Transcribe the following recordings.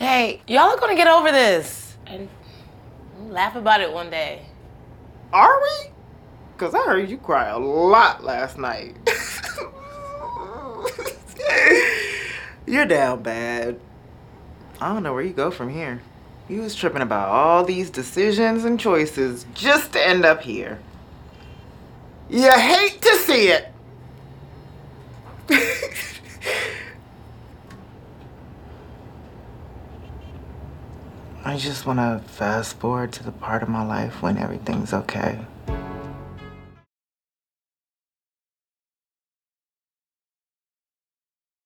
Hey, y'all are gonna get over this and laugh about it one day. Are we? Cause I heard you cry a lot last night. You're down bad. I don't know where you go from here. You was tripping about all these decisions and choices just to end up here. You hate to see it. I just want to fast forward to the part of my life when everything's okay.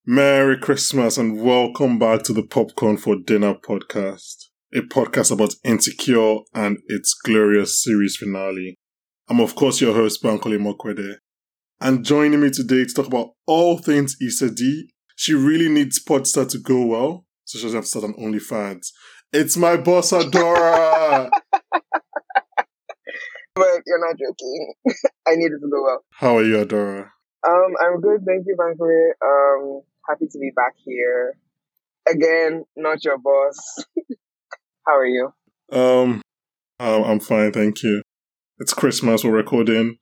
Merry Christmas and welcome back to the Popcorn for Dinner podcast, a podcast about Insecure and its glorious series finale. I'm of course your host, Bankole Mokwede, and joining me today to talk about all things Issa D. She really needs Podstar to go well, so she doesn't have to start on OnlyFans. It's my boss, Adora! but you're not joking. I need it to go well. How are you, Adora? Um, I'm good, thank you, Bankole. Um, happy to be back here. Again, not your boss. How are you? Um, um, I'm fine, thank you. It's Christmas, we're recording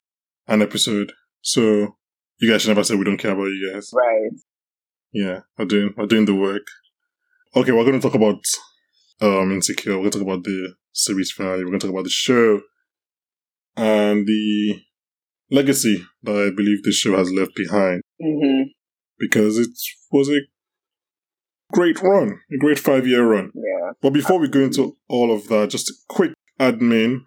an episode, so you guys should never say we don't care about you guys. Right. Yeah, we're doing we're doing the work. Okay, we're going to talk about um Insecure. We're going to talk about the series finale. We're going to talk about the show and the legacy that I believe this show has left behind Mm-hmm. because it was a great run, a great five year run. Yeah. But before we go into all of that, just a quick admin.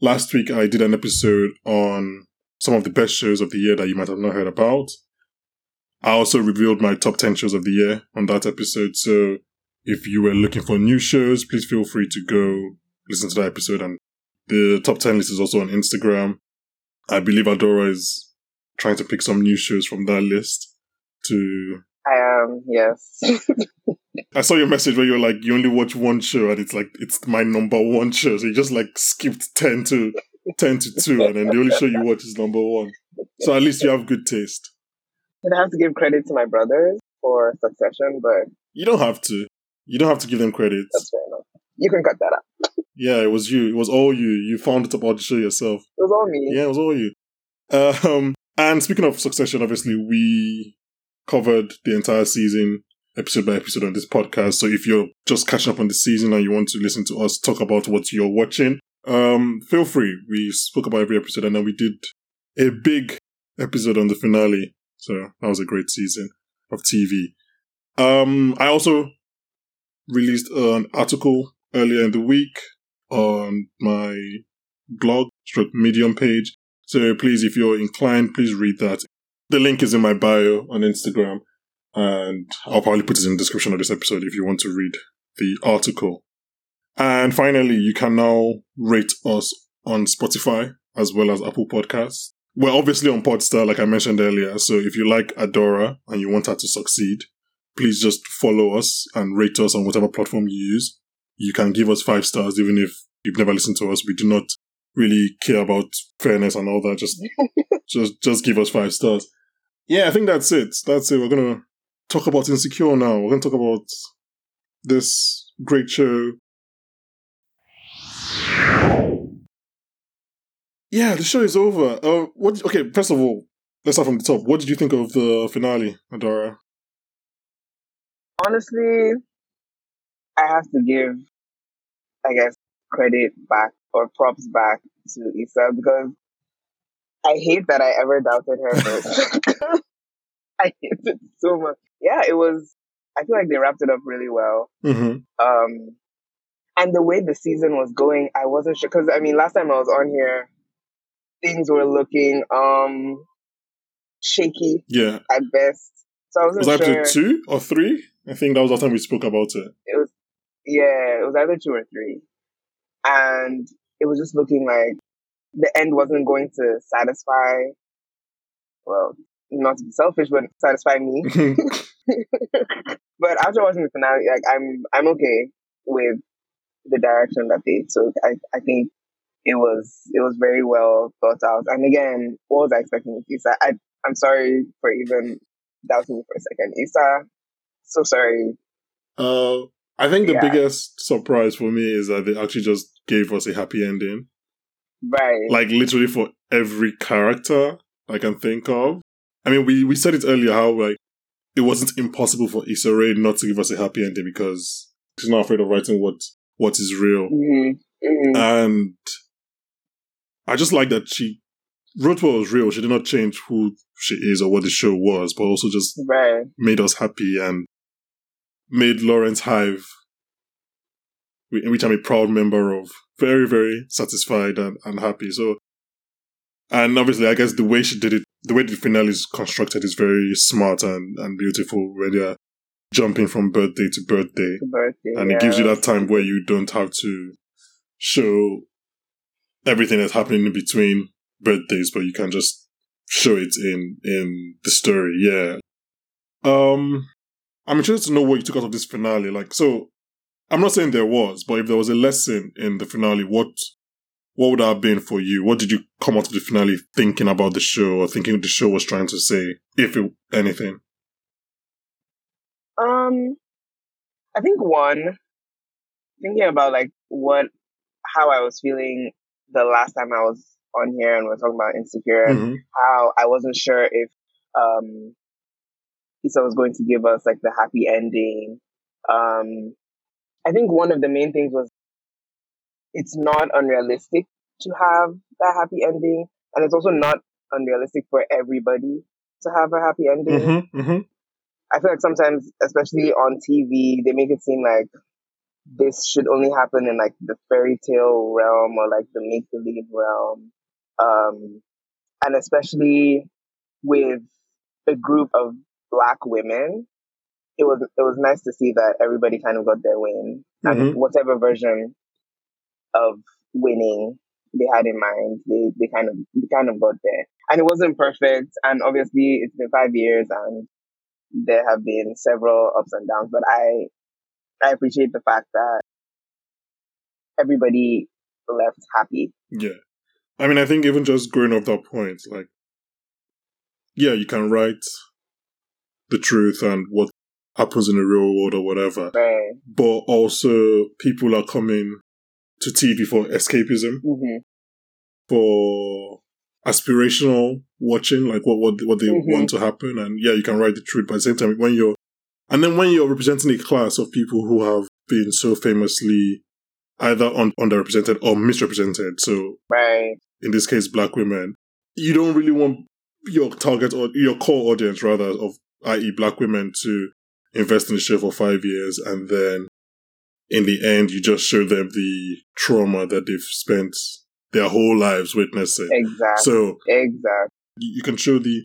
Last week I did an episode on some of the best shows of the year that you might have not heard about. I also revealed my top 10 shows of the year on that episode. So if you were looking for new shows, please feel free to go listen to that episode. And the top 10 list is also on Instagram. I believe Adora is trying to pick some new shows from that list to I am, yes. I saw your message where you're like, you only watch one show, and it's like it's my number one show. So you just like skipped ten to ten to two, and then the only show you watch is number one. So at least you have good taste. and I have to give credit to my brothers for Succession, but You don't have to. You don't have to give them credit. that's fair enough. You can cut that out. Yeah, it was you. It was all you. You found it about the show yourself. It was all me. Yeah, it was all you. Um, and speaking of Succession, obviously we covered the entire season episode by episode on this podcast. So if you're just catching up on the season and you want to listen to us talk about what you're watching, um, feel free. We spoke about every episode and then we did a big episode on the finale. So that was a great season of TV. Um, I also released an article earlier in the week on my blog medium page. So please, if you're inclined, please read that. The link is in my bio on Instagram, and I'll probably put it in the description of this episode if you want to read the article. And finally, you can now rate us on Spotify as well as Apple Podcasts. We're obviously on Podstar, like I mentioned earlier. So if you like Adora and you want her to succeed, please just follow us and rate us on whatever platform you use. You can give us five stars even if you've never listened to us. We do not really care about fairness and all that. Just just just give us five stars. Yeah, I think that's it. That's it. We're gonna talk about Insecure now. We're gonna talk about this great show. Yeah, the show is over. Uh, what? Okay, first of all, let's start from the top. What did you think of the finale, Adora? Honestly, I have to give, I guess, credit back or props back to Issa because I hate that I ever doubted her. I hate it so much. Yeah, it was. I feel like they wrapped it up really well. Mm-hmm. Um, and the way the season was going, I wasn't sure because I mean, last time I was on here, things were looking um shaky Yeah. at best. So I wasn't Was that sure. episode two or three? I think that was the time we spoke about it. It was yeah, it was either two or three, and it was just looking like the end wasn't going to satisfy. Well, not to be selfish, but satisfy me. but after watching the finale, like I'm, I'm okay with the direction that they took. I, I think it was, it was very well thought out. And again, what was I expecting with Issa? I, I'm sorry for even doubting me for a second. Issa, so sorry. uh, I think the Yeah. biggest surprise for me is that they actually just gave us a happy ending. Right. Like literally for every character I can think of. I mean, we, we said it earlier how like it wasn't impossible for Issa Rae not to give us a happy ending because she's not afraid of writing what what is real. hmm hmm And I just like that she wrote what was real. She did not change who she is or what the show was, but also just right. made us happy and made Lawrence Hive, whi- which I'm a proud member of, very, very satisfied and, and happy. So, and obviously, I guess the way she did it, the way the finale is constructed is very smart and, and beautiful where they're jumping from birthday to birthday. Birthday. And it gives you that time where you don't have to show everything that's happening in between birthdays, but you can just show it in in the story. Yeah. Um, I'm interested to know what you took out of this finale. Like, so I'm not saying there was, but if there was a lesson in the finale, what what would that have been for you? What did you come out of the finale thinking about the show or thinking the show was trying to say, if it, anything? Um, I think one, thinking about like what, how I was feeling the last time I was on here and we are talking about insecure and Mhm. how I wasn't sure if, um, Issa was going to give us like the happy ending. Um, I think one of the main things was it's not unrealistic to have that happy ending. And it's also not unrealistic for everybody to have a happy ending. Mm-hmm, mm-hmm. I feel like sometimes, especially on TV, they make it seem like this should only happen in like the fairy tale realm or like the make believe realm. Um, and especially with a group of black women, it was it was nice to see that everybody kind of got their win Mhm. and whatever version of winning they had in mind, they, they kind of they kind of got there. And it wasn't perfect, and obviously it's been five years and there have been several ups and downs, but I I appreciate the fact that everybody left happy. Yeah. I mean, I think even just going off that point, like, yeah, you can write the truth and what happens in the real world or whatever, Right. but also people are coming to TV for escapism, hmm for aspirational watching, like what what, what they Mhm. want to happen. And yeah, you can write the truth, but at the same time, when you're, and then when you're representing a class of people who have been so famously either un- underrepresented or misrepresented, so Right. in this case, black women, you don't really want your target or your core audience, rather, of i.e., black women, to invest in the show for five years and then in the end, you just show them the trauma that they've spent their whole lives witnessing. Exactly. So exactly. you can show the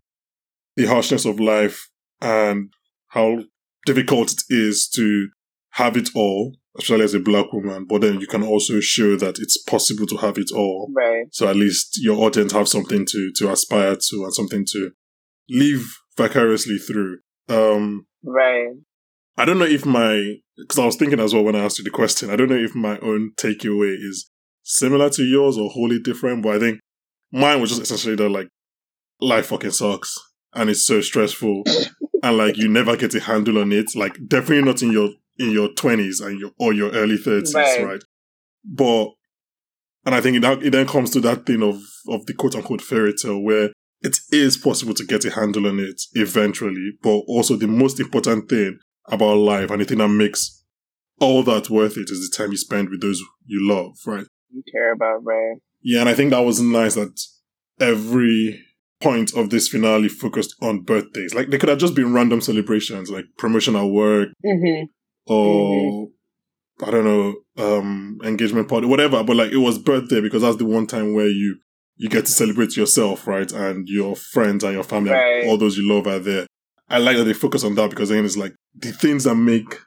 the harshness of life and how difficult it is to have it all, especially as a black woman. But then you can also show that it's possible to have it all. Right. So at least your audience have something to to aspire to and something to live vicariously through. Um, Right. I don't know if my because I was thinking as well when I asked you the question. I don't know if my own takeaway is similar to yours or wholly different, but I think mine was just essentially that like life fucking sucks and it's so stressful and like you never get a handle on it. Like definitely not in your in your twenties and your or your early thirties, Right. right. But and I think it, it then comes to that thing of of the quote unquote fairy tale where it is possible to get a handle on it eventually, but also the most important thing about life and the thing that makes all that worth it is the time you spend with those you love, right? You care about right. Yeah, and I think that was nice that every point of this finale focused on birthdays. Like they could have just been random celebrations, like promotion at work Mm-hmm. or I don't know, um, engagement party, whatever. But like it was birthday because that's the one time where you you get to celebrate yourself, right? And your friends and your family, Right. and all those you love are there. I like that they focus on that because then it's like the things that make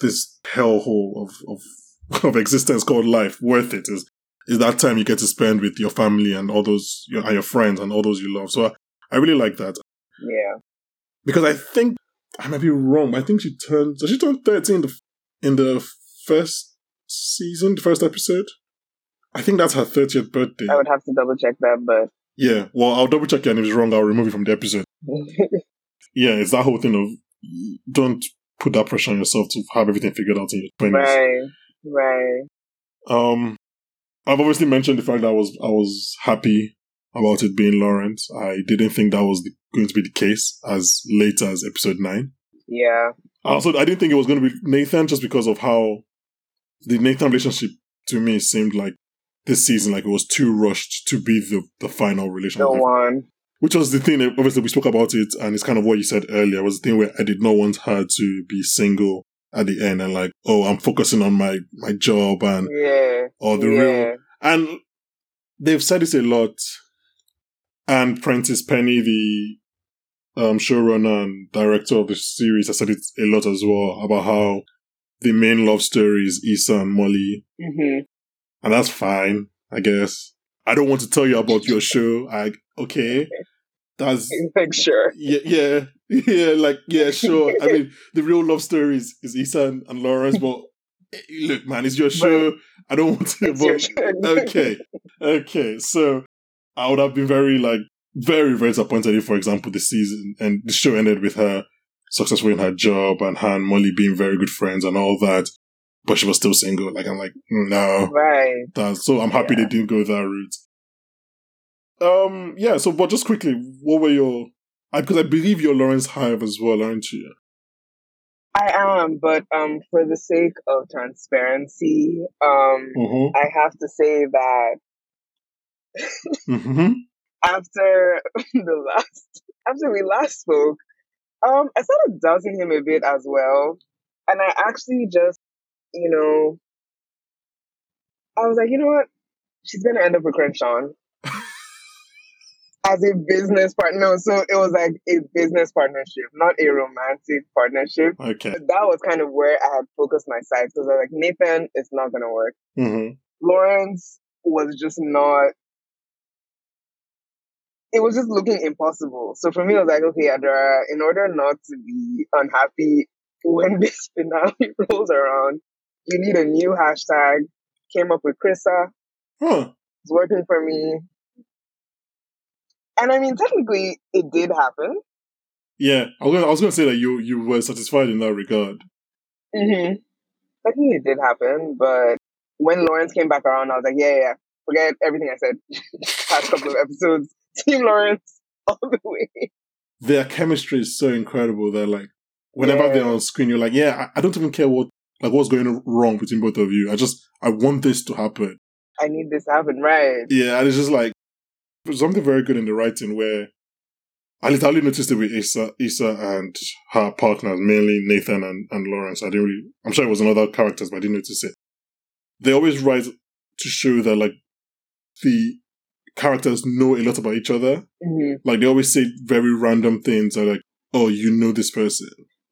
this hellhole of of of existence called life worth it is is that time you get to spend with your family and all those your, and your friends and all those you love. So I, I really like that Yeah. because I think I might be wrong. But I think she turned. Did she turn thirteen in the, in the first season, the first episode? I think that's her thirtieth birthday. I would have to double check that, but Yeah. Well, I'll double check it, and if it's wrong, I'll remove it from the episode. Yeah, it's that whole thing of don't put that pressure on yourself to have everything figured out in your twenties. Right. Right. Um, I've obviously mentioned the fact that I was I was happy about it being Lawrence. I didn't think that was the, going to be the case as late as episode nine. Yeah. Also, I didn't think it was going to be Nathan just because of how the Nathan relationship to me seemed like this season, like it was too rushed to be the, the final relationship. The one. Which was the thing, that obviously, we spoke about it, and it's kind of what you said earlier, was the thing where I did not want her to be single at the end and like, oh, I'm focusing on my, my job and, Yeah. or the yeah. real. And they've said this a lot. And Prentice Penny, the um, showrunner and director of the series, has said it a lot as well about how the main love story is Issa and Molly. hmm And that's fine, I guess. I don't want to tell you about your show. I, okay. That's, Like, sure. yeah, yeah, yeah, like, yeah, sure. I mean, the real love story is, is Issa and, and Lawrence, but eh, look, man, it's your show. I don't want to, It's but okay, okay. So I would have been very like very very disappointed if, for example, the season and the show ended with her successful in her job and her and Molly being very good friends and all that, but she was still single. Like I'm like mm, no, Right. that's, so I'm happy Yeah. they didn't go that route. Um, yeah. So, but just quickly, what were your? I, because I believe you're Lawrence Hive as well, aren't you? I am, but um, for the sake of transparency, um, Mm-hmm. I have to say that Mm-hmm. after the last, after we last spoke, um, I started doubting him a bit as well, and I actually just, you know, I was like, you know what, she's gonna end up with Crenshaw as a business partner. No, so it was like a business partnership, not a romantic partnership. Okay. That was kind of where I had focused my sights because I was like, Nathan, it's not gonna work. Mm-hmm. Lawrence was just not. It was just looking impossible. So for me, I was like, okay, Adara, in order not to be unhappy when this finale rolls around, you need a new hashtag. Came up with Krista. Huh. It's working for me. And I mean, technically, it did happen. Yeah, I was gonna, I was gonna say that you you were satisfied in that regard. Mm-hmm. Technically, it did happen, but when Lawrence came back around, I was like, yeah, yeah, yeah. forget everything I said past couple of episodes. Team Lawrence all the way. Their chemistry is so incredible They're like whenever Yeah. they're on screen, you're like, yeah, I, I don't even care what like what's going wrong between both of you. I just I want this to happen. I need this to happen, right? Yeah, and it's just like there's something very good in the writing where I literally noticed it with Issa, Issa and her partners, mainly Nathan and, and Lawrence. I didn't really, I'm sure it was another characters, but I didn't notice it. They always write to show that like the characters know a lot about each other. hmm Like they always say very random things that like, oh, you know this person.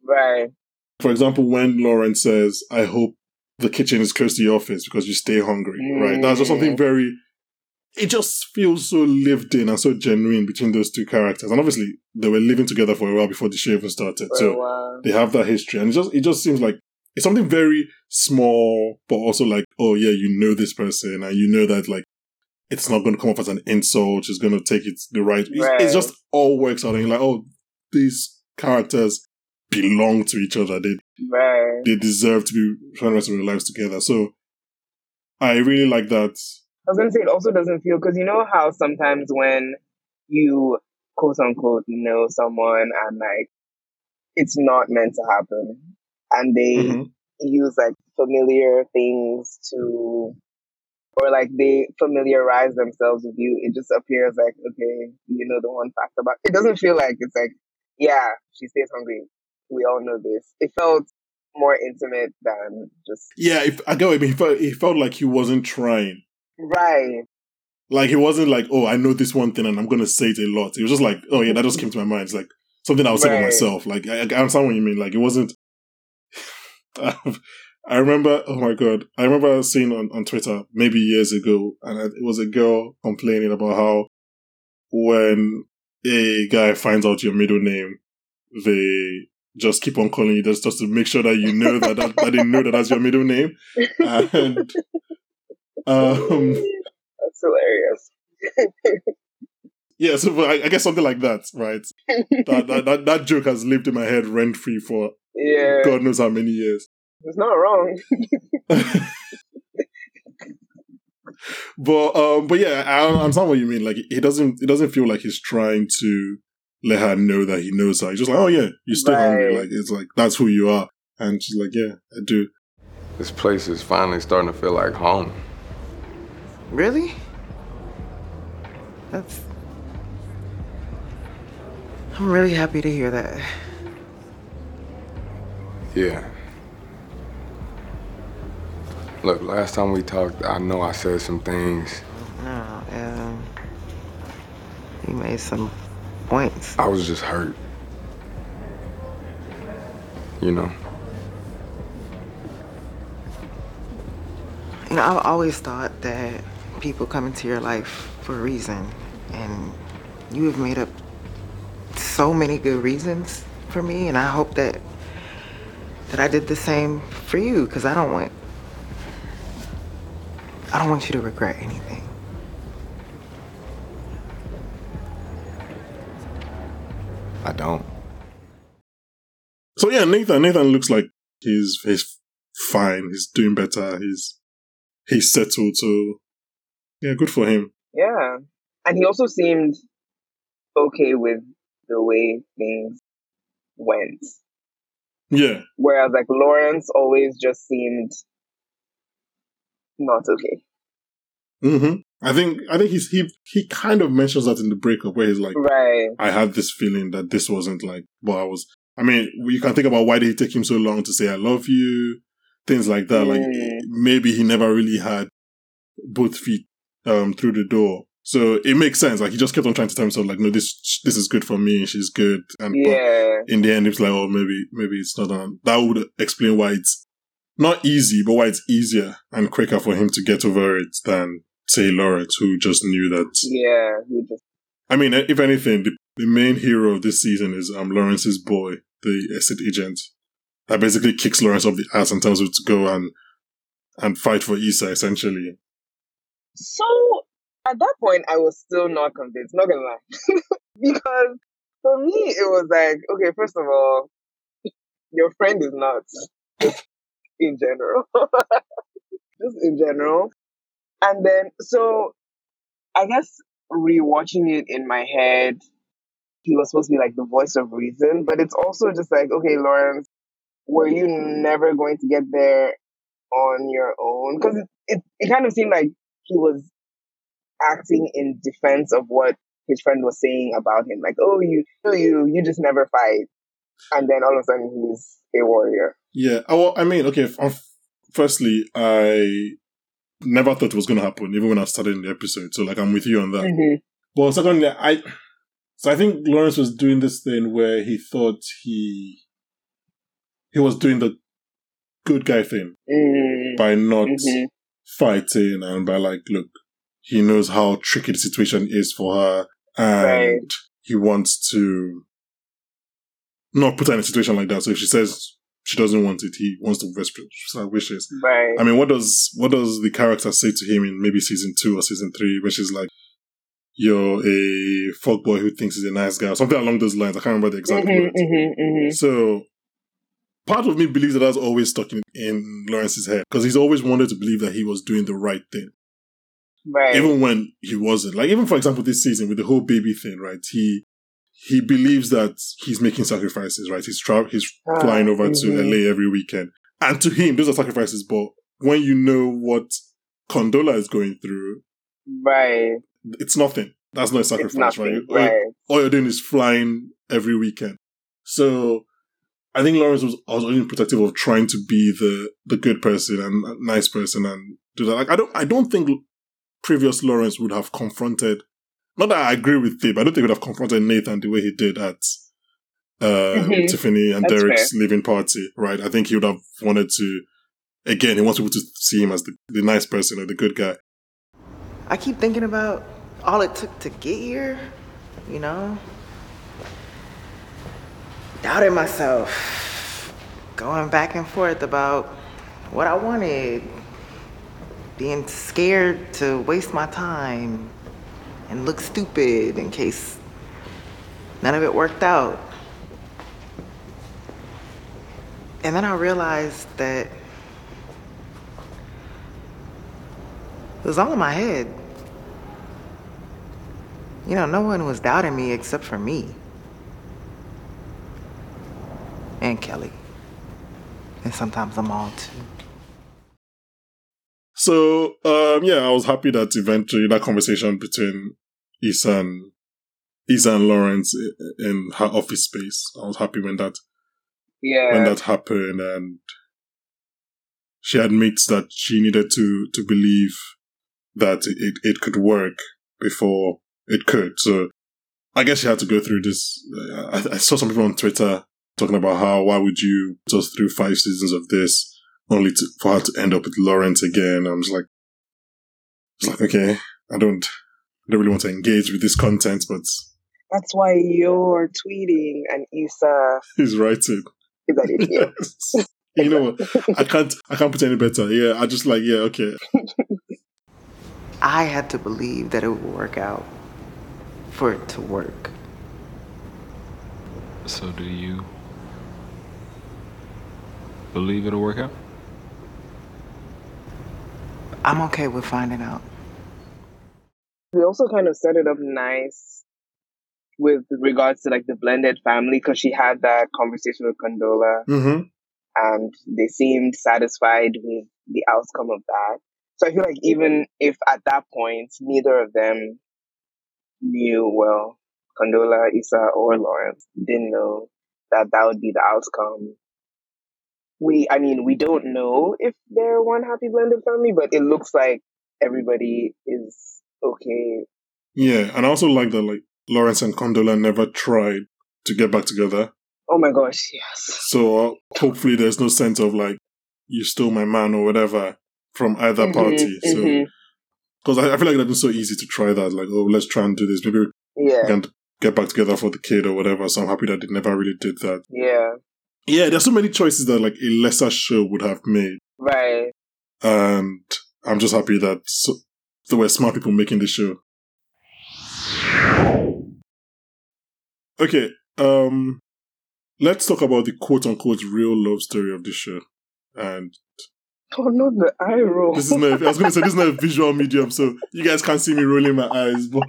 Right. For example, when Lauren says, I hope the kitchen is close to your office because you stay hungry, right? That's just something Mm. very, it just feels so lived in and so genuine between those two characters. And obviously, they were living together for a while before the show even started. For So while. they have that history. And it just, it just seems like it's something very small, but also like, oh yeah, you know this person and you know that like, it's not going to come off as an insult. It's going to take it the right. Right. it's just all works out. And you're like, oh, these characters belong to each other. They Right. they deserve to be spending the rest of their lives together. So I really like that. I was gonna say it also doesn't feel because you know how sometimes when you quote unquote know someone and like it's not meant to happen and they Mhm. use like familiar things to or like they familiarize themselves with you, it just appears like, okay, you know the one fact about it doesn't feel like it's like, yeah, she stays hungry. We all know this. It felt more intimate than just Yeah, if I get what you mean. He felt, he felt like he wasn't trying. right. Like he wasn't like, oh, I know this one thing and I'm gonna say it a lot. It was just like, oh yeah, that just came to my mind. It's like something I was saying to myself. Like I, I understand what you mean. Like it wasn't. I remember, oh my god, I remember seeing on, on Twitter maybe years ago, and it was a girl complaining about how when a guy finds out your middle name, they just keep on calling you just, just to make sure that you know that, that, that they know that that's your middle name. And um, That's hilarious. yeah, so but I, I guess something like that, right? That, that, that, that joke has lived in my head rent free for Yeah. God knows how many years. It's not wrong. but um, but yeah, I understand what you mean. Like he doesn't, it doesn't feel like he's trying to let her know that he knows her. He's just like, oh yeah, you're still Right. hungry. Like it's like that's who you are. And she's like, yeah, I do. This place is finally starting to feel like home. Really? That's. I'm really happy to hear that. Yeah. Look, last time we talked, I know I said some things. No, um. You made some points. I was just hurt. You know? You know, I've always thought that people come into your life for a reason, and you have made up so many good reasons for me, and I hope that that I did the same for you, because I don't want I don't want you to regret anything. I don't. So yeah, Nathan. Nathan looks like he's he's fine. He's doing better. He's he's settled. So yeah, good for him. Yeah. And he also seemed okay with the way things went. Yeah, Whereas like Lawrence always just seemed not okay. hmm I think I think he's he he kind of mentions that in the breakup where he's like, Right. I had this feeling that this wasn't like what I was. I mean, you can think about why did it take him so long to say I love you, things like that. Like Mm. maybe he never really had both feet um through the door. So it makes sense. Like he just kept on trying to tell himself, like, no, this this is good for me. She's good. And but Yeah. in the end, it's like, oh, maybe maybe it's not. Um, that would explain why it's not easy, but why it's easier and quicker for him to get over it than say Lawrence, who just knew that Yeah. He just I mean, if anything, the, the main hero of this season is um Lawrence's boy, the exit agent, that basically kicks Lawrence off the ass and tells him to go and and fight for Issa, essentially. So at that point, I was still not convinced. Not gonna lie, because for me it was like, okay, first of all, your friend is nuts, in general, just in general, and then so I guess rewatching it in my head, he was supposed to be like the voice of reason, but it's also just like, okay, Lawrence, were you never going to get there on your own? Because it, it, it kind of seemed like he was acting in defense of what his friend was saying about him. Like, oh, you, you, you just never fight. And then all of a sudden he's a warrior. Yeah. Oh, well, I mean, okay. um, Firstly, I never thought it was going to happen, even when I started in the episode. So, like, I'm with you on that. Mm-hmm. But secondly, I so I think Lawrence was doing this thing where he thought he he was doing the good guy thing Mm-hmm. by not Mhm. fighting and by like, look, he knows how tricky the situation is for her and Right. he wants to not put her in a situation like that. So if she says she doesn't want it, he wants to respect her wishes. Right. I mean, what does what does the character say to him in maybe season two or season three, where she's like, "You're a fuckboy who thinks he's a nice guy," something along those lines. I can't remember the exact Mhm, words. mhm, mhm. So, part of me believes that that's always stuck in, in Lawrence's head because he's always wanted to believe that he was doing the right thing, Right. even when he wasn't. Like, even for example, this season with the whole baby thing, right? He he believes that he's making sacrifices, right? He's tra- he's Ah, flying over to mhm. LA every weekend, and to him, those are sacrifices. But when you know what Condola is going through, Right. it's nothing. That's not a sacrifice, right? nothing. All, you- Right. all you're doing is flying every weekend. So I think Lawrence was, was only protective of trying to be the the good person and nice person and do that. Like I don't I don't think previous Lawrence would have confronted. Not that I agree with Dave, I don't think he would have confronted Nathan the way he did at uh, Mhm. Tiffany and That's Derek's leaving party, right? I think he would have wanted to. Again, he wants people to see him as the, the nice person or the good guy. I keep thinking about all it took to get here, you know? Doubting myself, going back and forth about what I wanted, being scared to waste my time and look stupid in case none of it worked out. And then I realized that it was all in my head. You know, no one was doubting me except for me. And Kelli. And sometimes I'm all too. So, um, yeah, I was happy that eventually that conversation between Issa and, Issa and Lawrence in her office space, I was happy when that, Yeah. when that happened and she admits that she needed to, to believe that it, it, it could work before it could. So I guess she had to go through this. uh, I, I saw some people on Twitter talking about how, why would you just through five seasons of this only to, for her to end up with Lawrence again? I'm just like, it's like, okay, I don't, I don't really want to engage with this content, but That's why you're tweeting and Issa he's writing. is an idiot. Yes. you know what? I can't, I can't put any better. Yeah, I just like, yeah, okay. I had to believe that it would work out for it to work. So do you believe it'll work out? I'm okay with finding out. we also kind of set it up nice with regards to like the blended family because she had that conversation with Condola Mm-hmm. and they seemed satisfied with the outcome of that. So I feel like even if at that point neither of them knew well, Condola, Issa, or Lawrence didn't know that that would be the outcome. We, I mean, we don't know if they're one happy blended family, but it looks like everybody is okay. Yeah, and I also like that, like, Lawrence and Condola never tried to get back together. Oh my gosh, yes. So uh, hopefully there's no sense of like you stole my man or whatever from either party. Mhm, So because I, I feel like that'd be so easy to try that. Like, oh, let's try and do this. Maybe we can get back together for the kid or whatever. So I'm happy that they never really did that. yeah, Yeah, there's so many choices that like a lesser show would have made, right. and I'm just happy that so, there were smart people making the show. Okay, um, let's talk about the quote unquote real love story of the show. And Oh, not the eye roll. this is not, I was going to say, this is not a visual medium, so you guys can't see me rolling my eyes, but.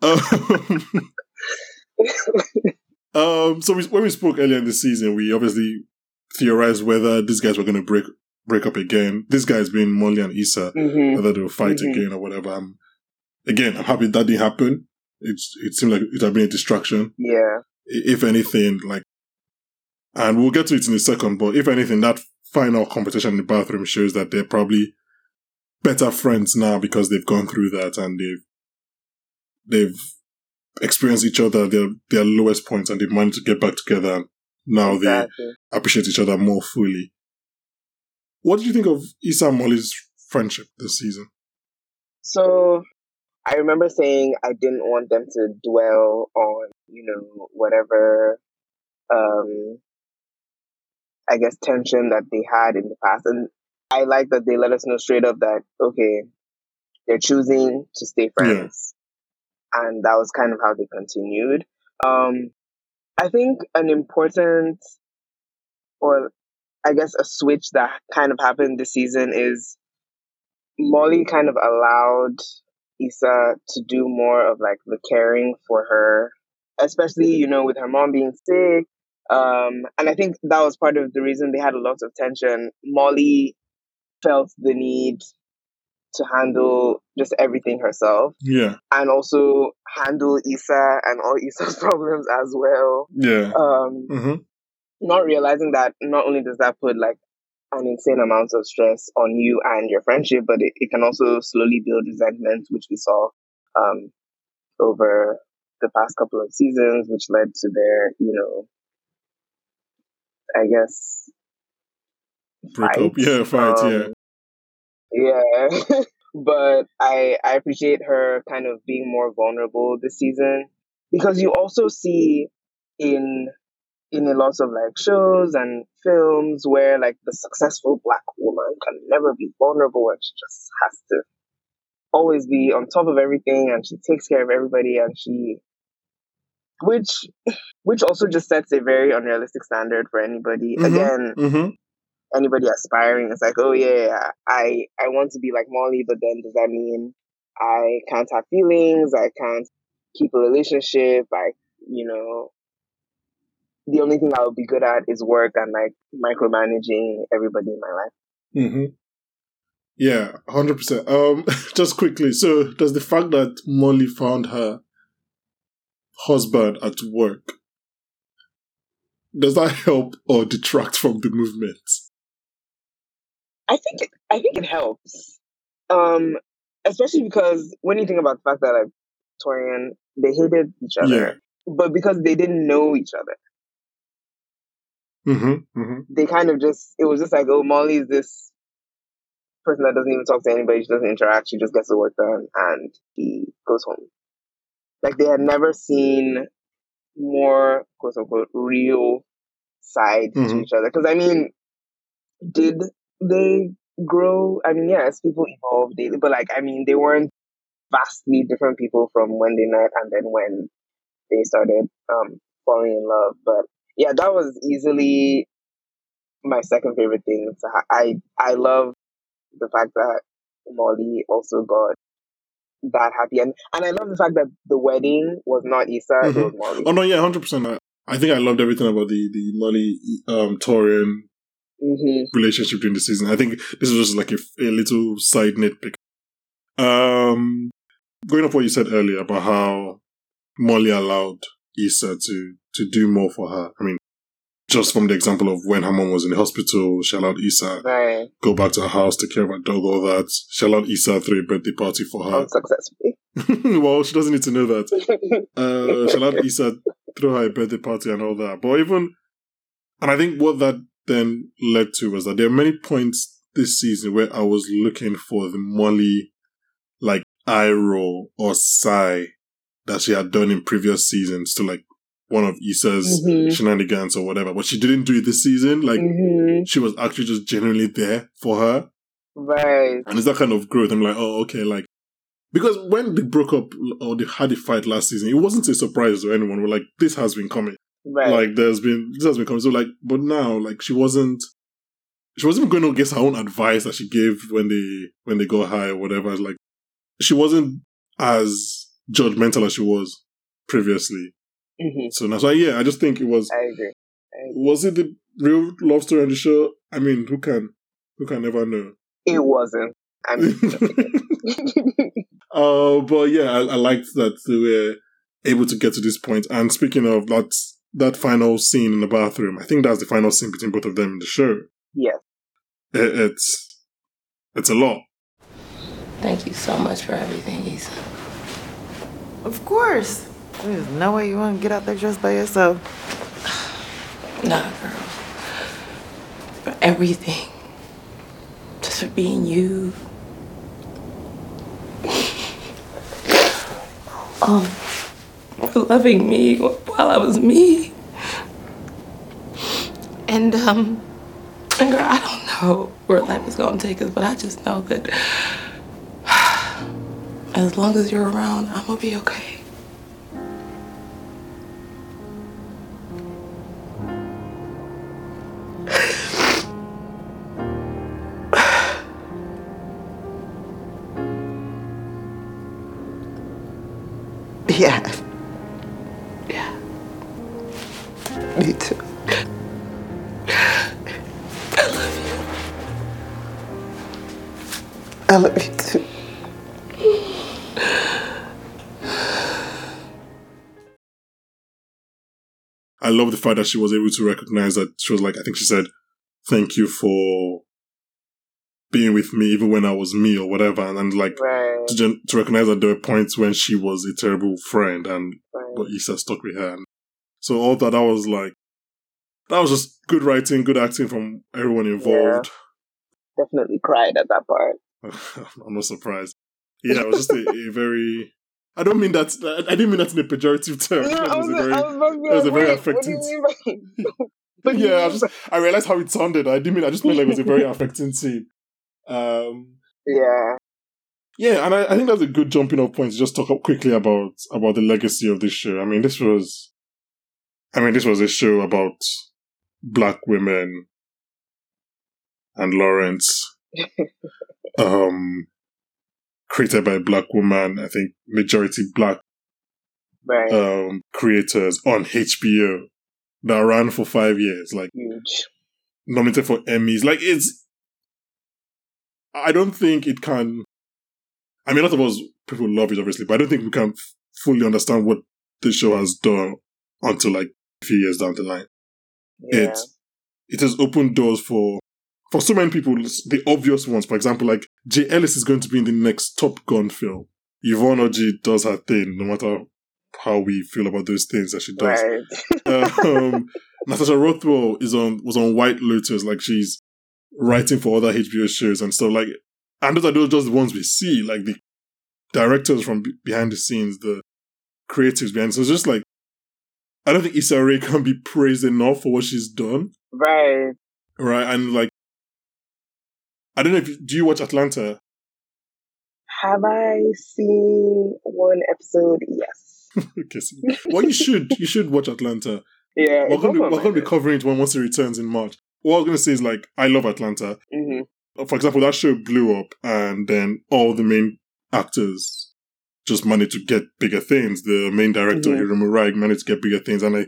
um, um, so we, when we spoke earlier in the season, we obviously theorized whether these guys were going to break break up again. This guy's been Molly and Issa, hmm whether they'll fight Mhm. again or whatever. Um, again, I'm happy that didn't happen. It's, it seemed like it had been a distraction. Yeah, If anything, like, and we'll get to it in a second, but if anything, that final competition in the bathroom shows that they're probably better friends now because they've gone through that and they've, they've experienced each other their, their lowest points and they've managed to get back together. And now exactly. they appreciate each other more fully. What did you think of Issa and Molly's friendship this season? So I remember saying I didn't want them to dwell on, you know, whatever, um, I guess tension that they had in the past. And I like that they let us know straight up that, okay, they're choosing to stay friends. And that was kind of how they continued. Um, I think an important, or I guess a switch that kind of happened this season is Molly kind of allowed Issa to do more of like the caring for her, especially, you know, with her mom being sick. Um, and I think that was part of the reason they had a lot of tension. Molly felt the need to handle just everything herself Yeah, and also handle Issa and all Issa's problems as well. yeah. Um, hmm not realizing that not only does that put like an insane amount of stress on you and your friendship, but it, it can also slowly build resentment, which we saw um, over the past couple of seasons, which led to their, you know, I guess, Break up. Yeah, fight. Um, Yeah. but I I appreciate her kind of being more vulnerable this season because you also see in in a lot of like shows and films where like the successful black woman can never be vulnerable and she just has to always be on top of everything and she takes care of everybody and she which which also just sets a very unrealistic standard for anybody. Mhm. Again, Mm-hmm. Anybody aspiring, it's like, oh yeah, I I want to be like Molly, but then does that mean I can't have feelings? I can't keep a relationship? I you know the only thing I'll be good at is work and like micromanaging everybody in my life. Mm-hmm. Yeah, hundred percent. Um, just quickly. So, does the fact that Molly found her husband at work does that help or detract from the movement? I think it, I think it helps, um, especially because when you think about the fact that like Taurean, they hated each other, Yeah. but because they didn't know each other, Mm-hmm. Mm-hmm. they kind of just it was just like, oh, Molly is this person that doesn't even talk to anybody, she doesn't interact, she just gets the work done, and he goes home. Like they had never seen more quote unquote real side to Mhm. each other. Because I mean, did they grow? I mean, yes, people evolve daily, but like I mean, they weren't vastly different people from when they met and then when they started um falling in love. But yeah, that was easily my second favorite thing. So I I love the fact that Molly also got that happy and and I love the fact that the wedding was not Issa, it Mhm. was Molly. Oh no, yeah, hundred percent. I, I think I loved everything about the the Molly um Taurean hmm relationship during the season. I think this is just like a, a little side nitpick. Um, going off what you said earlier about how Molly allowed Issa to to do more for her. I mean, just from the example of when her mom was in the hospital, she allowed Issa Right. go back to her house, take care of her dog, all that. She allowed Issa throw a birthday party for her. Unsuccessfully. well, she doesn't need to know that. Uh, she allowed Issa throw her a birthday party and all that. But even, and I think what that then led to was that there are many points this season where I was looking for the Molly, like, eye roll or sigh that she had done in previous seasons to like one of Issa's Mhm. shenanigans or whatever. But she didn't do it this season. Like, hmm she was actually just genuinely there for her. Right. And it's that kind of growth. I'm like, oh, okay, like, because when they broke up or they had a fight last season, it wasn't a surprise to anyone. We're like, this has been coming. Right. Like, there's been, this has been coming. So, like, but now, like, she wasn't, she wasn't going against her own advice that she gave when they, when they got high or whatever. It's like, she wasn't as judgmental as she was previously. hmm So now, so yeah, I just think it was, I agree. I agree. was it the real love story on the show? I mean, who can, who can never know? It wasn't. I mean, Uh, but yeah, I, I liked that they were able to get to this point. And speaking of that, that final scene in the bathroom, I think that's the final scene between both of them in the show. yes. It, it's it's a lot. Thank you so much for everything, Issa. Of course. There's no way you want to get out there just by yourself. Nah, girl. For everything. Just for being you. um, for loving me while I was me. And, um, and girl, I don't know where life is gonna take us, but I just know that as long as you're around, I'm gonna be okay. Yeah, Yeah. Me too. I love you. I love you too. I love the fact that she was able to recognize that she was like, I think she said, "Thank you for being with me, even when I was me or whatever," and, and like Right. to, gen- to recognize that there were points when she was a terrible friend and right. but Issa stuck with her. And so all that, that was like, that was just good writing, good acting from everyone involved. Definitely cried at that part. I'm not surprised. Yeah, it was just a, a very. I don't mean that. I didn't mean that in a pejorative term. It I was was, a very. I was about to be it was a very wait, what do you affecting- mean by- But yeah, I just I realized how it sounded. I didn't mean. I just meant like it was a very affecting scene. Um, yeah. Yeah, and I, I think that's a good jumping off point to just talk up quickly about about the legacy of this show. I mean, this was, I mean, this was a show about black women and Lawrence, um, created by a black woman. I think majority black Right. um creators on HBO that ran for five years, like Huge. nominated for Emmys. Like it's, I don't think it can. I mean, a lot of us people love it, obviously, but I don't think we can f- fully understand what the show has done until like few years down the line. Yeah. It it has opened doors for for so many people. The obvious ones, for example, like Jay Ellis is going to be in the next Top Gun film. Yvonne Orji does her thing, no matter how we feel about those things that she does. Right. um, Natasha Rothwell is on was on White Lotus, like she's writing for other HBO shows and stuff. Like, and those are those just the ones we see, like the directors from be- behind the scenes, the creatives behind. So it's just like I don't think Issa Rae can be praised enough for what she's done, Right. right? And like, I don't know if you, do you watch Atlanta? Have I seen one episode? Yes. okay, so, well, you should you should watch Atlanta. Yeah. We're gonna, be, we're gonna be covering it when once it returns in March. What I was gonna say is like I love Atlanta. hmm for example, that show blew up, and then all the main actors just managed to get bigger things. The main director, Mhm. Hiro Murai, managed to get bigger things, and I,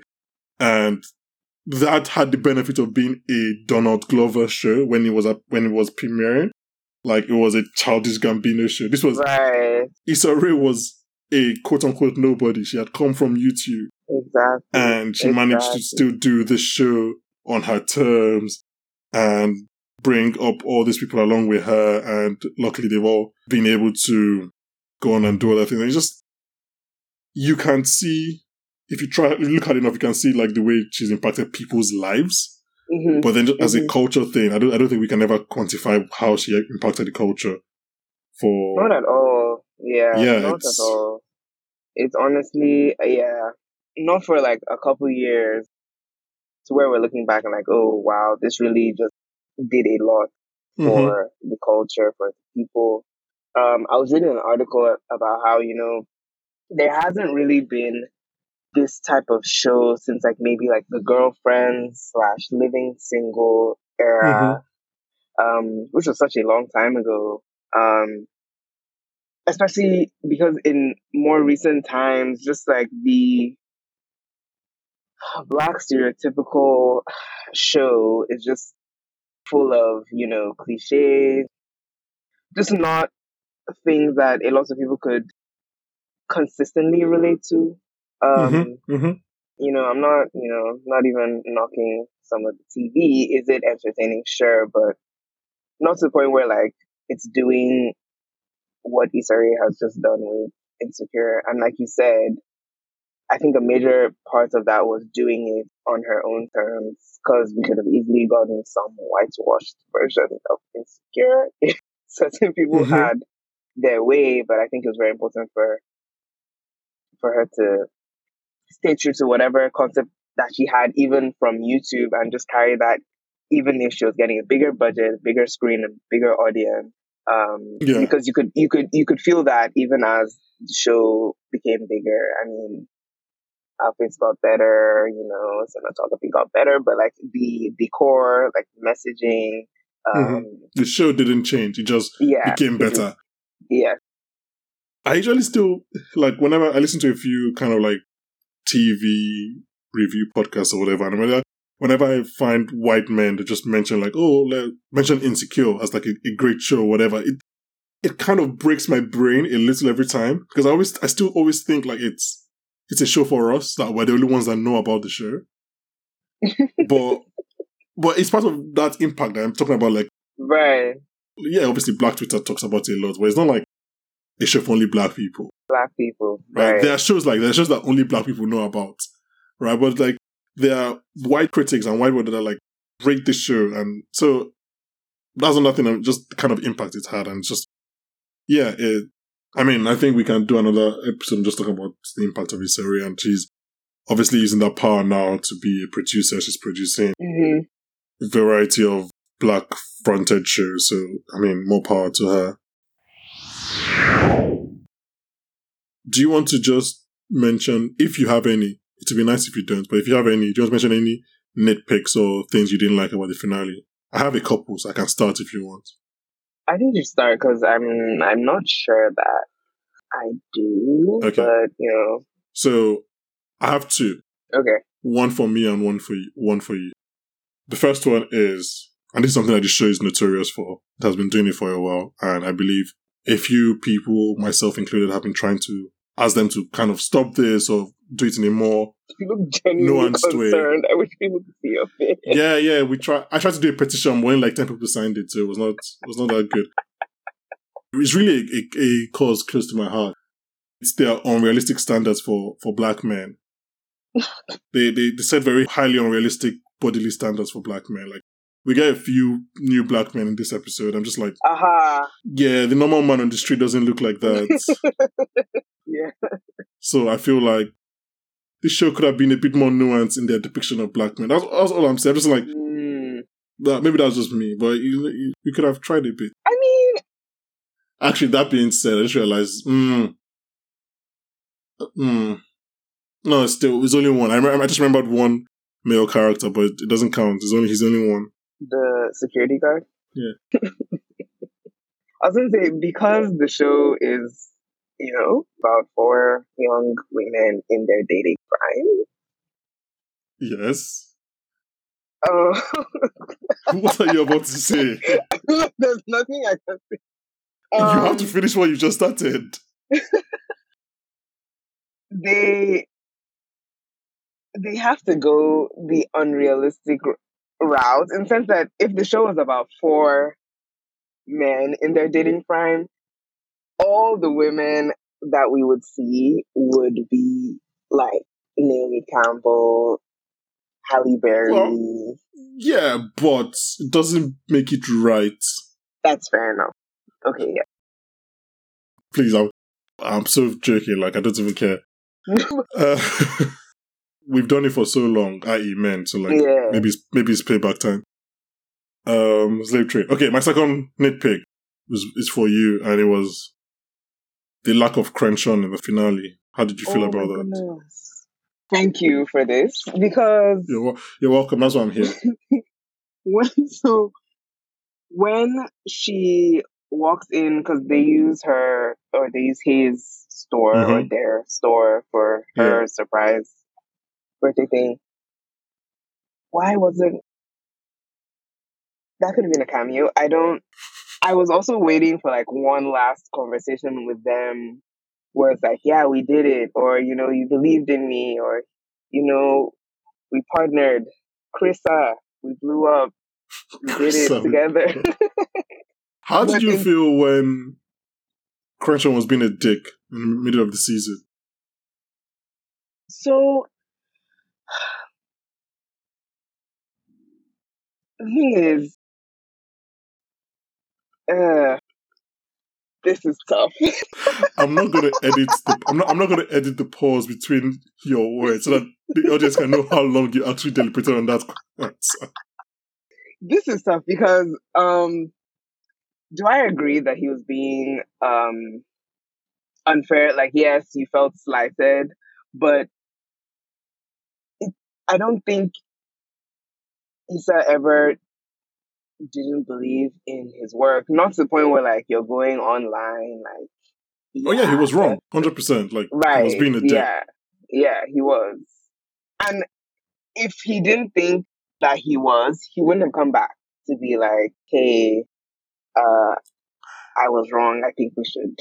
and that had the benefit of being a Donald Glover show when it was up when it was premiering. Like it was a childish Gambino show. This was Right. Issa Rae was a quote unquote nobody. She had come from YouTube Exactly. and she managed to still do the show on her terms and bring up all these people along with her and luckily they've all been able to go on and do other things. It's just you can see if you try you look hard enough, you can see like the way she's impacted people's lives. Mhm. But then just as a Mhm. culture thing, I don't I don't think we can ever quantify how she impacted the culture for Not at all. Yeah. Yeah, Not it's- at all. It's honestly, yeah, not for like a couple years to where we're looking back and like, oh wow, this really just did a lot Mhm. for the culture, for the people. Um, I was reading an article about how, you know, there hasn't really been this type of show since like maybe like the girlfriend slash living single era, um, which was such a long time ago. Um, especially because in more recent times, just like the black stereotypical show is just full of, you know, cliches, just not things that a lot of people could consistently relate to. Um, Mhm, mhm. you know, I'm not, you know, not even knocking some of the TV. Is it entertaining? Sure, but not to the point where like it's doing what Issa Rae has just done with Insecure. And like you said, I think a major part of that was doing it on her own terms because we could have easily gotten some whitewashed version of Insecure if certain people Mhm. had their way. But I think it was very important for for her to stay true to whatever concept that she had, even from YouTube, and just carry that, even if she was getting a bigger budget, bigger screen, a bigger audience. Um, Yeah. because you could, you could, you could feel that even as the show became bigger. I mean, outfits got better, you know, cinematography got better, but like the decor, like messaging, um, The show didn't change; it just yeah, became better. Yeah, I usually still like whenever I listen to a few kind of like TV review podcasts or whatever, and whenever, whenever I find white men that just mention like, oh, like, mention Insecure as like a, a great show or whatever, it it kind of breaks my brain a little every time because I always I still always think like it's it's a show for us that we're the only ones that know about the show, but but it's part of that impact that I'm talking about. Like, right. Yeah, obviously Black Twitter talks about it a lot, but it's not like a show for only black people. Black people, right? right? There are shows like there are shows that only black people know about, right? But like there are white critics and white people that are like break this show, and so that's another thing. Just the kind of impact it's had, and just yeah. It, I mean, I think we can do another episode just talking about the impact of Issa Rae, and she's obviously using that power now to be a producer. She's producing hmm a variety of black fronted shows, so I mean, more power to her. Do you want to just mention, if you have any, it would be nice if you don't, but if you have any, do you want to mention any nitpicks or things you didn't like about the finale? I have a couple, so I can start if you want. I think you start because I'm I'm not sure that I do. Okay. But you know, So I have two. okay. one for me and one for you. One for you. The first one is, and this is something that the show is notorious for. It has been doing it for a while, and I believe a few people, myself included, have been trying to ask them to kind of stop this or do it in a more. You look genuinely Nuanced way. concerned. I wish people could see your face. Yeah, yeah. We try. I tried to do a petition, only like ten people signed it, so it was not. It was not that good. It's really a, a, a cause close to my heart. It's their unrealistic standards for for black men. they, they they set very highly unrealistic bodily standards for black men. Like we get a few new black men in this episode. I'm just like, Aha. yeah, the normal man on the street doesn't look like that. Yeah. so I feel like this show could have been a bit more nuanced in their depiction of black men. That's, that's all I'm saying. I'm just like, Mm. that, maybe that's just me, but you, you, could have tried a bit. I mean, Actually, that being said, I just realized, mm, mm, no, it's still, it's only one. I, I just remembered one male character, but it doesn't count. It's only, he's only one. The security guard. Yeah. I was gonna say because the show is, you know, about four young women in their dating prime. Yes. Oh, what are you about to say? there's nothing I can say. you have Um, to finish what you just started. they they have to go the unrealistic route in the sense that if the show was about four men in their dating prime, all the women that we would see would be like Naomi Campbell, Halle Berry. Well- Yeah, but it doesn't make it right. That's fair enough. Okay, yeah. Please, I'm, I'm so joking. Like, I don't even care. Uh, we've done it for so long, i.e., men. So, like, yeah. maybe it's, maybe it's payback time. Um, slave trade. Okay, my second nitpick was is for you, and it was the lack of Crenshaw in the finale. How did you feel Oh about that? goodness. Thank you for this because You're, you're welcome. That's why I'm here. when so when she walks in because they use her or they use his store or Mhm. their store for her surprise birthday thing. Why wasn't that could have been a cameo. I don't i was also waiting for like one last conversation with them where it's like yeah we did it or you know you believed in me or you know we partnered. Krista, we blew up. We did it together. How did you feel when Crenshaw was being a dick in the middle of the season? so the thing is, uh, this is tough. I'm not gonna edit the I'm not I'm not gonna edit the pause between your words so that the audience can know how long you actually deliberated on that answer. this is tough because um, do I agree that he was being um unfair? Like, yes, you felt slighted, but it, I don't think Issa ever didn't believe in his work. Not to the point where like you're going online, like. Oh yeah, he was wrong, hundred percent. Like Right. he was being a dick. Yeah. Yeah, he was. And if he didn't think that he was, he wouldn't have come back to be like, hey, uh, I was wrong. I think we should.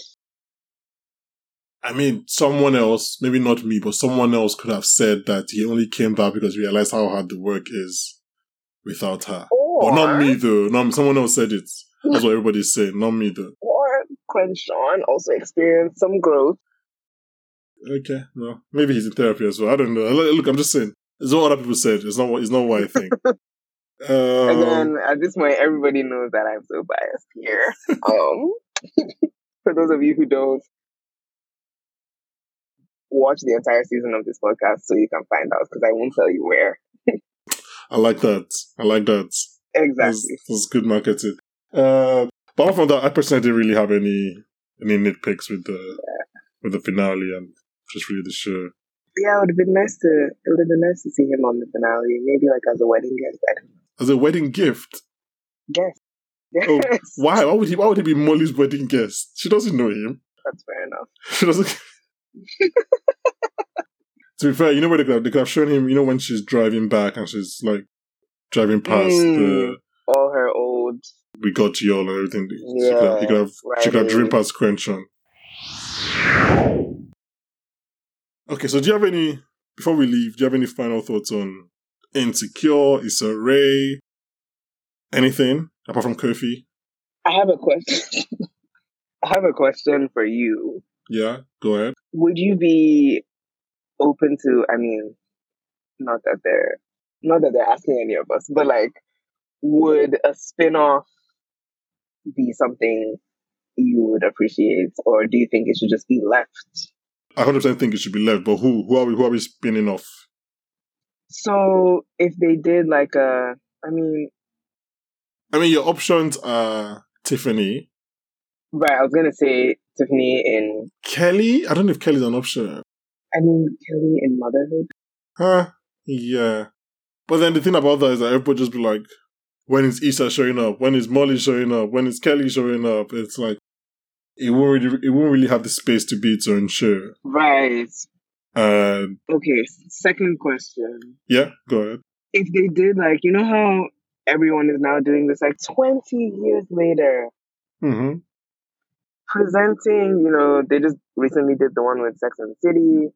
I mean, someone else, maybe not me, but someone else could have said that he only came back because he realized how hard the work is without her. Or, But not me though. No, someone else said it. That's what everybody's saying. Not me though. Or Crenshaw also experienced some growth. Okay, well, maybe he's in therapy as well. I don't know. Look, I'm just saying. It's not what other people said. It's not what. It's not what I think. um, Again, at this point, everybody knows that I'm so biased here. um, for those of you who don't watch the entire season of this podcast, so you can find out because I won't tell you where I like that. I like that. Exactly. that's good marketing. Uh, but apart from that, I personally didn't really have any any nitpicks with the with the finale and just really the show. Yeah, it would have been nice to. It would have been nice to see him on the finale, maybe like as a wedding guest. I don't know. As a wedding gift. Guest. Oh, Yes. why? Why would he? Why would he be Molly's wedding guest? She doesn't know him. That's fair enough. She doesn't. to be fair, you know where they could, have, they could have shown him. You know when she's driving back and she's like driving past Mm. the All her old. "We got you all" and everything. she could have, he could have, she could have driven past Crenshaw. Okay, so do you have any before we leave? Do you have any final thoughts on Insecure, Issa Rae, anything apart from Kofi? I have a question. I have a question for you. Yeah, go ahead. Would you be open to? I mean, not that they're not that they're asking any of us, but like, would a spin-off be something you would appreciate, or do you think it should just be left? I hundred percent think it should be left, but who who are we who are we spinning off? So if they did like a, I mean, I mean, your options are Tiffany, right? I was gonna say Tiffany in, Kelli. I don't know if Kelli's an option. I mean Kelli in Motherhood. Huh? Yeah. But then the thing about that is that everybody just be like, when is Issa showing up? When is Molly showing up? When is Kelli showing up? It's like it won't really, it won't really have the space to be its own show. Right. And Okay. Second question. yeah, go ahead. if they did like you know how everyone is now doing this like 20 years later Mm-hmm. presenting you know they just recently did the one with sex and the city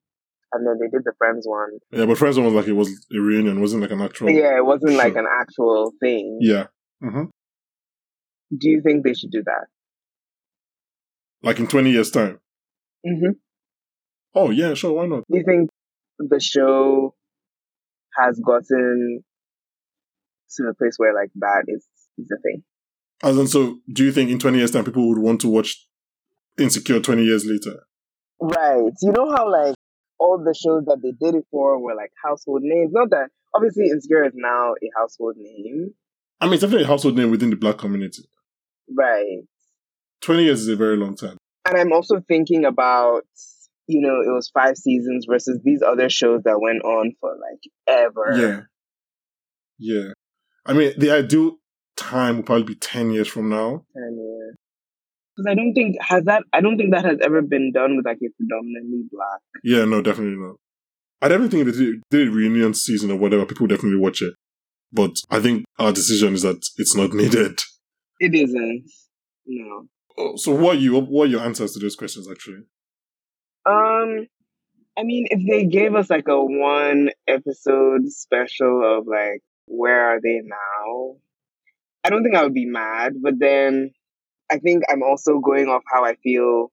and then they did the friends one Yeah, but Friends one was like it was a reunion, it wasn't like an actual. yeah it wasn't like an actual thing Yeah. Mm-hmm. do you think they should do that Like in twenty years' time. mm-hmm. Oh yeah, sure, why not? do you think the show has gotten to a place where like that is is a thing As in, so do you think in twenty years' time people would want to watch Insecure twenty years later? Right. You know how like all the shows that they did it for were like household names. Not that obviously Insecure is now a household name. I mean, it's definitely a household name within the black community. Right. Twenty years is a very long time. And I'm also thinking about, you know, it was five seasons versus these other shows that went on for like ever. Yeah. Yeah. I mean, the ideal time will probably be 10 years from now. And because I don't think has that I don't think that has ever been done with like a predominantly black. Yeah, no, definitely not. I definitely think if they did, reunion season or whatever, people definitely watch it. But I think our decision is that it's not needed. It isn't. No. Oh, So what are you, what are your answers to those questions actually? Um, I mean, if they gave us like a one episode special of like where are they now, I don't think I would be mad. But then I think I'm also going off how I feel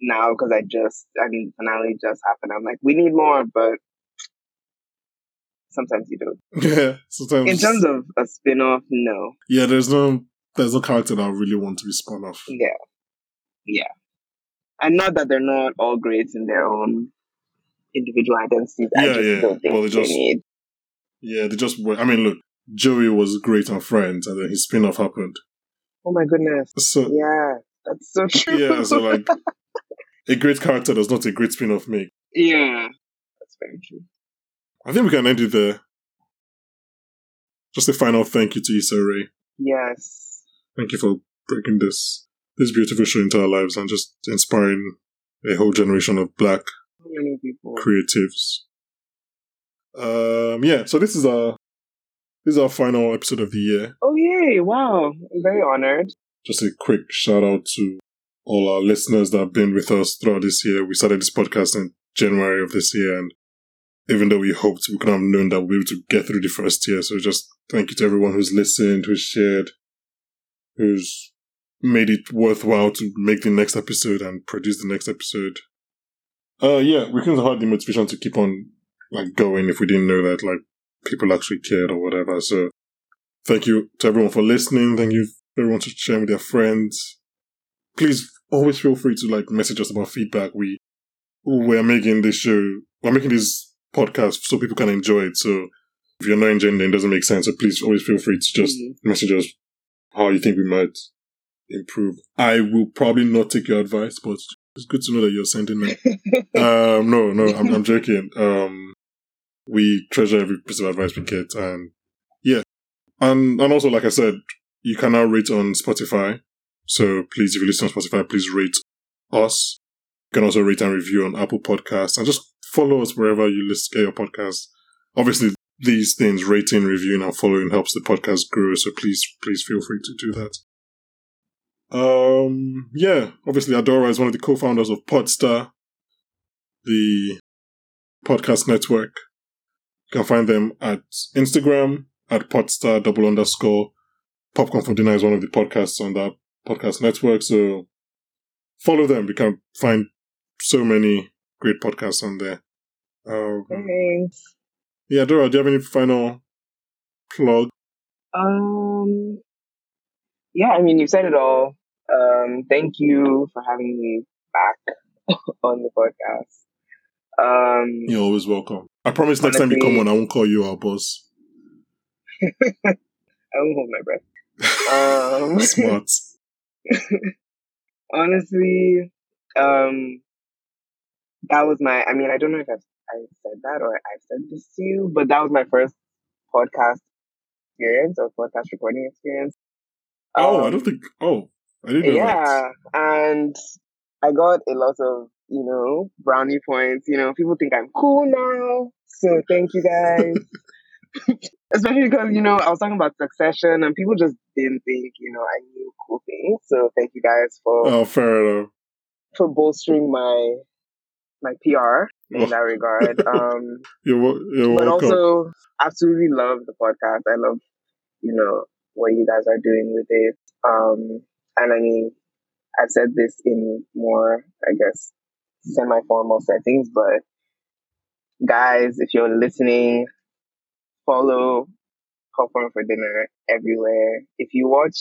now because I just, I mean, finale just happened. I'm like, we need more, but sometimes you don't. Yeah, sometimes. In terms of a spin off, no. yeah, there's no, there's no character that I really want to be spun off. Yeah. Yeah. And not that they're not all great in their own individual identities. I Yeah, just yeah. don't think Well, they they just- need. Yeah, they just, I mean, look, Joey was great on Friends and then his spin off happened. Oh my goodness. So, Yeah, that's so true. yeah, so like, a great character does not a great spin off make. yeah, that's very true. I think we can end it there. Just a final thank you to Issa Rae. Yes. Thank you for bringing this this beautiful show into our lives and just inspiring a whole generation of black many people. creatives. Um, yeah, so this is our this is our final episode of the year. Oh yay! Wow, I'm very honored. Just a quick shout out to all our listeners that have been with us throughout this year. We started this podcast in January of this year, and even though we hoped we could have known that we'll be able to get through the first year, so just thank you to everyone who's listened, who's shared, who's made it worthwhile to make the next episode and produce the next episode. Uh, yeah, we couldn't have had the motivation to keep on like going if we didn't know that like people actually cared or whatever. So thank you to everyone for listening. Thank you everyone to share with their friends. Please always feel free to like message us about feedback. We we're making this show, we're making this podcast so people can enjoy it. So if you're not enjoying it, it doesn't make sense. So please always feel free to just Mhm. message us how you think we might improve. I will probably not take your advice, but it's good to know that you're sending them. um, no, no, I'm, I'm joking. Um, we treasure every piece of advice we get, and yeah, and and also, like I said, you can now rate on Spotify. So please, if you listen on Spotify, please rate us. You can also rate and review on Apple Podcasts, and just follow us wherever you listen get your podcasts. Obviously, these things, rating, reviewing, and following helps the podcast grow. So please, please feel free to do that. Um, yeah, obviously Adora is one of the co-founders of Podstar, the podcast network. You can find them at Instagram at Podstar double underscore. Popcorn for Dinner is one of the podcasts on that podcast network. So follow them. You can find so many great podcasts on there. Um, Thanks. yeah, Dora, do you have any final plug? Um, yeah, I mean, you've said it all. Um, thank you for having me back on the podcast. Um, You're always welcome. I promise next time you come on, I won't call you our boss. I won't hold my breath. Um, Smart. honestly, um, that was my. I mean, I don't know if I've I said that or I've said this to you, but that was my first podcast experience or podcast recording experience. oh, I Um, don't think. Oh, I didn't know yeah, that. and I got a lot of you know brownie points. You know, people think I'm cool now, so thank you guys. Especially because you know I was talking about Succession, and people just didn't think you know I knew cool things. So thank you guys for Oh, fair enough. for bolstering my my PR in Oh. that regard. Um, You're, you're but welcome. also absolutely love the podcast. I love, you know, what you guys are doing with it. Um, and I mean, I've said this in more, I guess, semi-formal settings, but guys, if you're listening, follow Popcorn for Dinner everywhere. If you watch,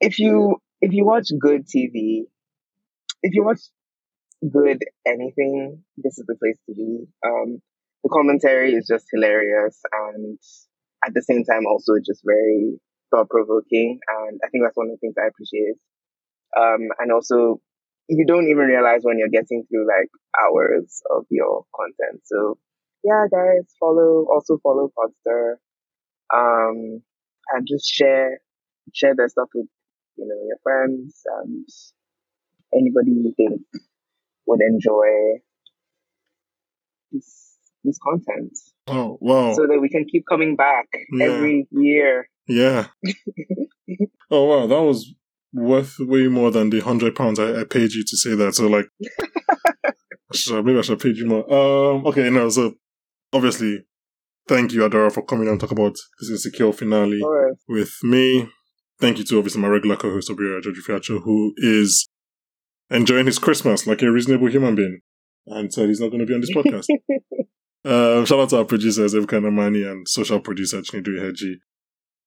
if you, if you watch good TV, if you watch good anything, this is the place to be. Um, the commentary is just hilarious and at the same time also just very thought provoking. And I think that's one of the things I appreciate. Um, and also you don't even realize when you're getting through like hours of your content. So yeah, guys, follow, also follow Podstar. Um, and just share, share their stuff with, you know, your friends and anybody you think would enjoy this this content Oh, wow. so that we can keep coming back Yeah. every year. yeah. oh, wow. That was worth way more than the hundred pounds I, I paid you to say that. So, like, should- maybe I should have paid you more. Um, okay, no, so obviously, thank you, Adora, for coming and talk about this insecure finale. Or with me. Thank you to obviously my regular co-host Obira George Fiacho, who is enjoying his Christmas like a reasonable human being, and said he's not going to be on this podcast. um, shout out to our producers Evka Namani and social producer Chinedu Heji.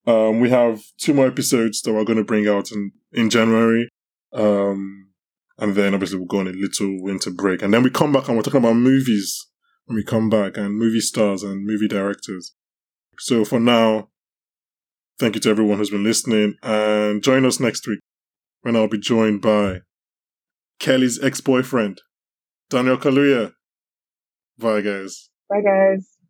Um, we have two more episodes that we're going to bring out in in January, um, and then obviously we'll go on a little winter break, and then we come back and we're talking about movies when we come back and movie stars and movie directors. So for now, Thank you to everyone who's been listening and join us next week when I'll be joined by Kelli's ex boyfriend, Daniel Kaluuya. Bye, guys. bye guys.